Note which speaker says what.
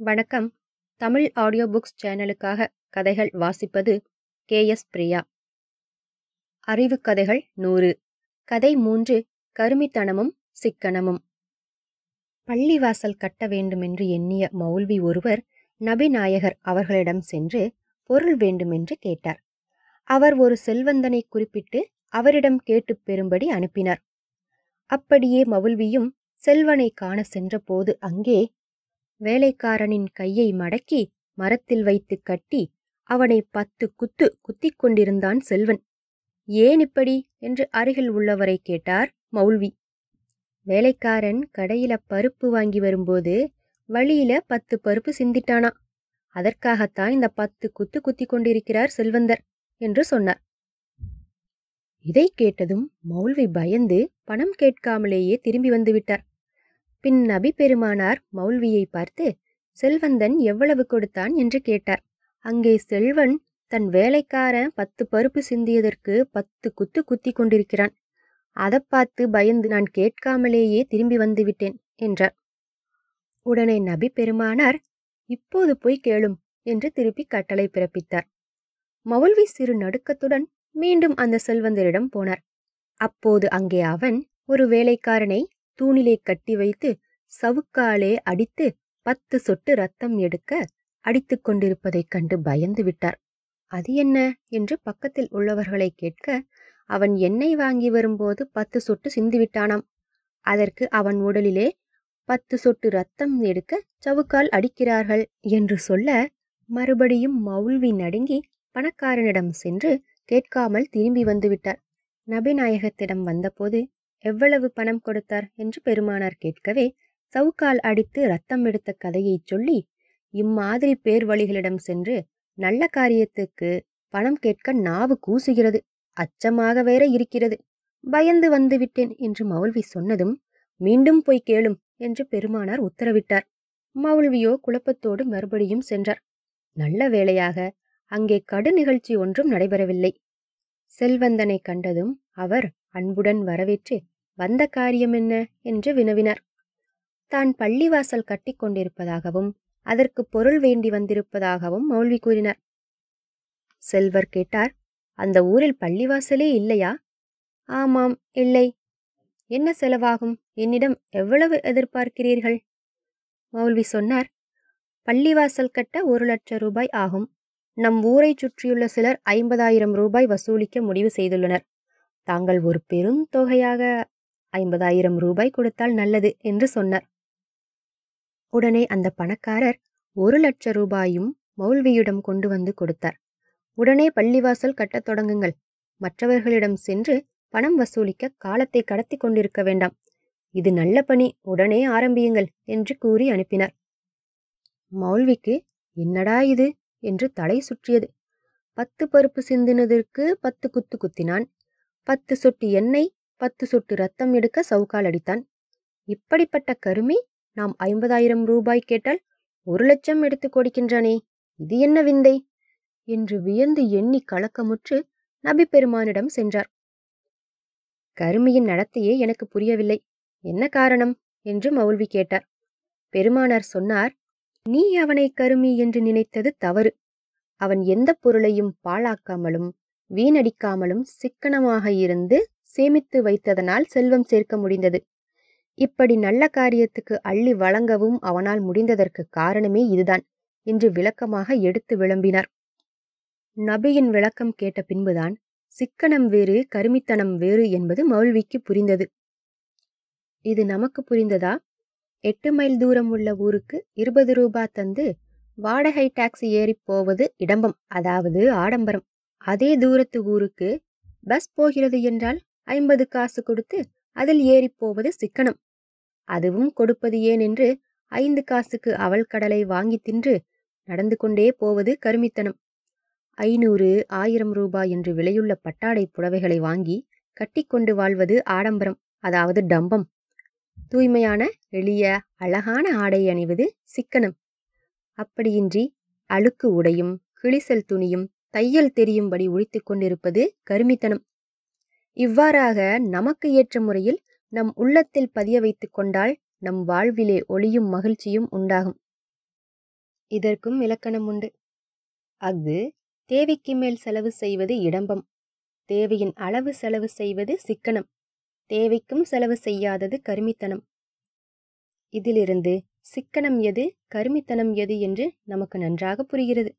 Speaker 1: வணக்கம். Tamil audio books சேனலுக்காக கதைகள் வாசிப்பது கே. எஸ். பிரியா. அறிவு கதைகள் நூறு. கதை மூன்று கருமித்தனமும் சிக்கனமும். பள்ளிவாசல் கட்ட வேண்டுமென்று எண்ணிய மௌல்வி ஒருவர் நபிநாயகர் அவர்களிடம் சென்று பொருள் வேண்டுமென்று கேட்டார். அவர் ஒரு செல்வந்தனை குறிப்பிட்டு அவரிடம் கேட்டுப் பெறும்படி அனுப்பினார். அப்படியே மவுல்வியும் செல்வனை காண சென்றபோது அங்கே வேலைக்காரனின் கையை மடக்கி மரத்தில் வைத்து கட்டி அவனை பத்து குத்து குத்திக் கொண்டிருந்தான் செல்வன். ஏன் இப்படி என்று அருகில் உள்ளவரை கேட்டார் மௌல்வி வேலைக்காரன் கடையில பருப்பு வாங்கி வரும்போது வழியில பத்து பருப்பு சிந்திட்டானா? அதற்காகத்தான் இந்த பத்து குத்து குத்தி கொண்டிருக்கிறார் செல்வந்தர் என்று சொன்னார். இதை கேட்டதும் மௌல்வி பயந்து பணம் கேட்காமலேயே திரும்பி வந்துவிட்டார் பின் நபி பெருமானார் மௌல்வியை பார்த்து செல்வந்தன் எவ்வளவு கொடுத்தான்? என்று கேட்டார். அங்கே செல்வன் தன் வேலைக்காரன் பத்து பருப்பு சிந்தியதற்கு பத்து குத்து குத்தி கொண்டிருக்கிறான். அதை பார்த்து பயந்து நான் கேட்காமலேயே திரும்பி வந்து விட்டேன் என்றார். உடனே நபி பெருமானார் இப்போது போய் கேளும் என்று திருப்பி கட்டளை பிறப்பித்தார். மௌல்வி சிறு நடுக்கத்துடன் மீண்டும் அந்த செல்வந்தரிடம் போனார். அப்போது அங்கே அவன் ஒரு வேலைக்காரனை தூணிலே கட்டி வைத்து சவுக்காலே அடித்து பத்து சொட்டு ரத்தம் எடுக்க அடித்துக் கொண்டிருப்பதைக் கண்டு பயந்து விட்டார். அது என்ன? என்று பக்கத்தில் உள்ளவர்களை கேட்க அவன் எண்ணெய் வாங்கி வரும்போது பத்து சொட்டு சிந்திவிட்டானாம் அதற்கு அவன் உடலிலே பத்து சொட்டு ரத்தம் எடுக்க சவுக்கால் அடிக்கிறார்கள் என்று சொல்ல மறுபடியும் மௌல்வி நடுங்கி பணக்காரனிடம் சென்று கேட்காமல் திரும்பி வந்துவிட்டார் நபிநாயகத்திடம் வந்தபோது எவ்வளவு பணம் கொடுத்தார் என்று பெருமானார் கேட்கவே சவுக்கால் அடித்து ரத்தம் எடுத்த கதையைச் சொல்லி இம்மாதிரி பேர் வழிகளிடம் சென்று நல்ல காரியத்துக்கு பணம் கேட்க நாவு கூசுகிறது அச்சமாக வேற இருக்கிறது. பயந்து வந்துவிட்டேன் என்று மௌல்வி சொன்னதும் மீண்டும் போய் கேளும் என்று பெருமானார் உத்தரவிட்டார். மௌல்வியோ குழப்பத்தோடு மறுபடியும் சென்றார். நல்ல வேளையாக அங்கே கடு நிகழ்ச்சி ஒன்றும் நடைபெறவில்லை. செல்வந்தனை கண்டதும் அவர் அன்புடன் வரவேற்று வந்த காரியம் என்ன? என்று வினவினார். தான் பள்ளிவாசல் கட்டி கொண்டிருப்பதாகவும் அதற்கு பொருள் வேண்டி வந்திருப்பதாகவும் மௌல்வி கூறினார். செல்வர் கேட்டார் அந்த ஊரில் பள்ளிவாசலே இல்லையா? ஆமாம் இல்லை. என்ன செலவாகும்? என்னிடம் எவ்வளவு எதிர்பார்க்கிறீர்கள்? மௌல்வி சொன்னார். பள்ளிவாசல் கட்ட ஒரு லட்சம் ரூபாய் ஆகும். நம் ஊரை சுற்றியுள்ள சிலர் ஐம்பதாயிரம் ரூபாய் வசூலிக்க முடிவு செய்துள்ளனர். தாங்கள் ஒரு பெரும் தொகையாக ஐம்பதாயிரம் ரூபாய் கொடுத்தால் நல்லது என்று சொன்னார். உடனே அந்த பணக்காரர் ஒரு லட்ச ரூபாயும் மௌல்வியிடம் கொண்டு வந்து கொடுத்தார். உடனே பள்ளிவாசல் கட்டத் தொடங்குங்கள். மற்றவர்களிடம் சென்று பணம் வசூலிக்க காலத்தை கடத்தி கொண்டிருக்க வேண்டாம். இது நல்ல பணி உடனே ஆரம்பியுங்கள் என்று கூறி அனுப்பினார். மௌல்விக்கு என்னடா இது? என்று தலை சுற்றியது. பத்து பருப்பு சிந்தினதற்கு பத்து குத்து குத்தினான். பத்து சொட்டு எண்ணெய் பத்து சொட்டு ரத்தம் எடுக்க சவுக்கால் அடித்தான். இப்படிப்பட்ட கருமி நாம் ஐம்பதாயிரம் ரூபாய் கேட்டால் ஒரு லட்சம் எடுத்து கொடுக்கின்றானே இது என்ன விந்தை? என்று வியந்து எண்ணி கலக்கமுற்று நபி பெருமானிடம் சென்றார். கருமியின் நடத்தையே எனக்கு புரியவில்லை. என்ன காரணம்? என்று மௌல்வி கேட்டார். பெருமானார் சொன்னார் நீ அவனை கருமி என்று நினைத்தது தவறு. அவன் எந்த பொருளையும் பாழாக்காமலும் வீணடிக்காமலும் சிக்கனமாக இருந்து சேமித்து வைத்ததனால் செல்வம் சேர்க்க முடிந்தது. இப்படி நல்ல காரியத்துக்கு அள்ளி வழங்கவும் அவனால் முடிந்ததற்கு காரணமே இதுதான் என்று விளக்கமாக எடுத்து விளம்பினார். நபியின் விளக்கம் கேட்ட பின்புதான் சிக்கனம் வேறு கருமித்தனம் வேறு என்பது மௌல்விக்கு புரிந்தது. இது நமக்கு புரிந்ததா? எட்டு மைல் தூரம் உள்ள ஊருக்கு இருபது ரூபா தந்து வாடகை டாக்ஸி ஏறிப் போவது இடம்பம் அதாவது ஆடம்பரம். அதே தூரத்து ஊருக்கு பஸ் போகிறது என்றால் ஐம்பது காசு கொடுத்து அதில் ஏறிப் போவது சிக்கனம். அதுவும் கொடுப்பது ஏன் என்று ஐந்து காசுக்கு அவல் கடலை வாங்கி தின்று நடந்து கொண்டே போவது கருமித்தனம். ஐநூறு ஆயிரம் ரூபாய் என்று விலையுள்ள பட்டாடை புடவைகளை வாங்கி கட்டிக்கொண்டு வாழ்வது ஆடம்பரம் அதாவது டம்பம். தூய்மையான எளிய அழகான ஆடை அணிவது சிக்கனம். அப்படியின்றி அழுக்கு உடையும் கிழிசல் துணியும் தையல் தெரியும்படி உழித்து கொண்டிருப்பது கருமித்தனம். இவ்வாறாக நமக்கு ஏற்ற முறையில் நம் உள்ளத்தில் பதிய வைத்து கொண்டால் நம் வாழ்விலே ஒளியும் மகிழ்ச்சியும் உண்டாகும். இதற்கும் இலக்கணம் உண்டு. அஃது தேவைக்கு மேல் செலவு செய்வது இடம்பம். தேவையின் அளவு செலவு செய்வது சிக்கனம். தேவைக்கும் செலவு செய்யாதது கருமித்தனம். இதிலிருந்து சிக்கனம் எது கருமித்தனம் எது என்று நமக்கு நன்றாக புரிகிறது.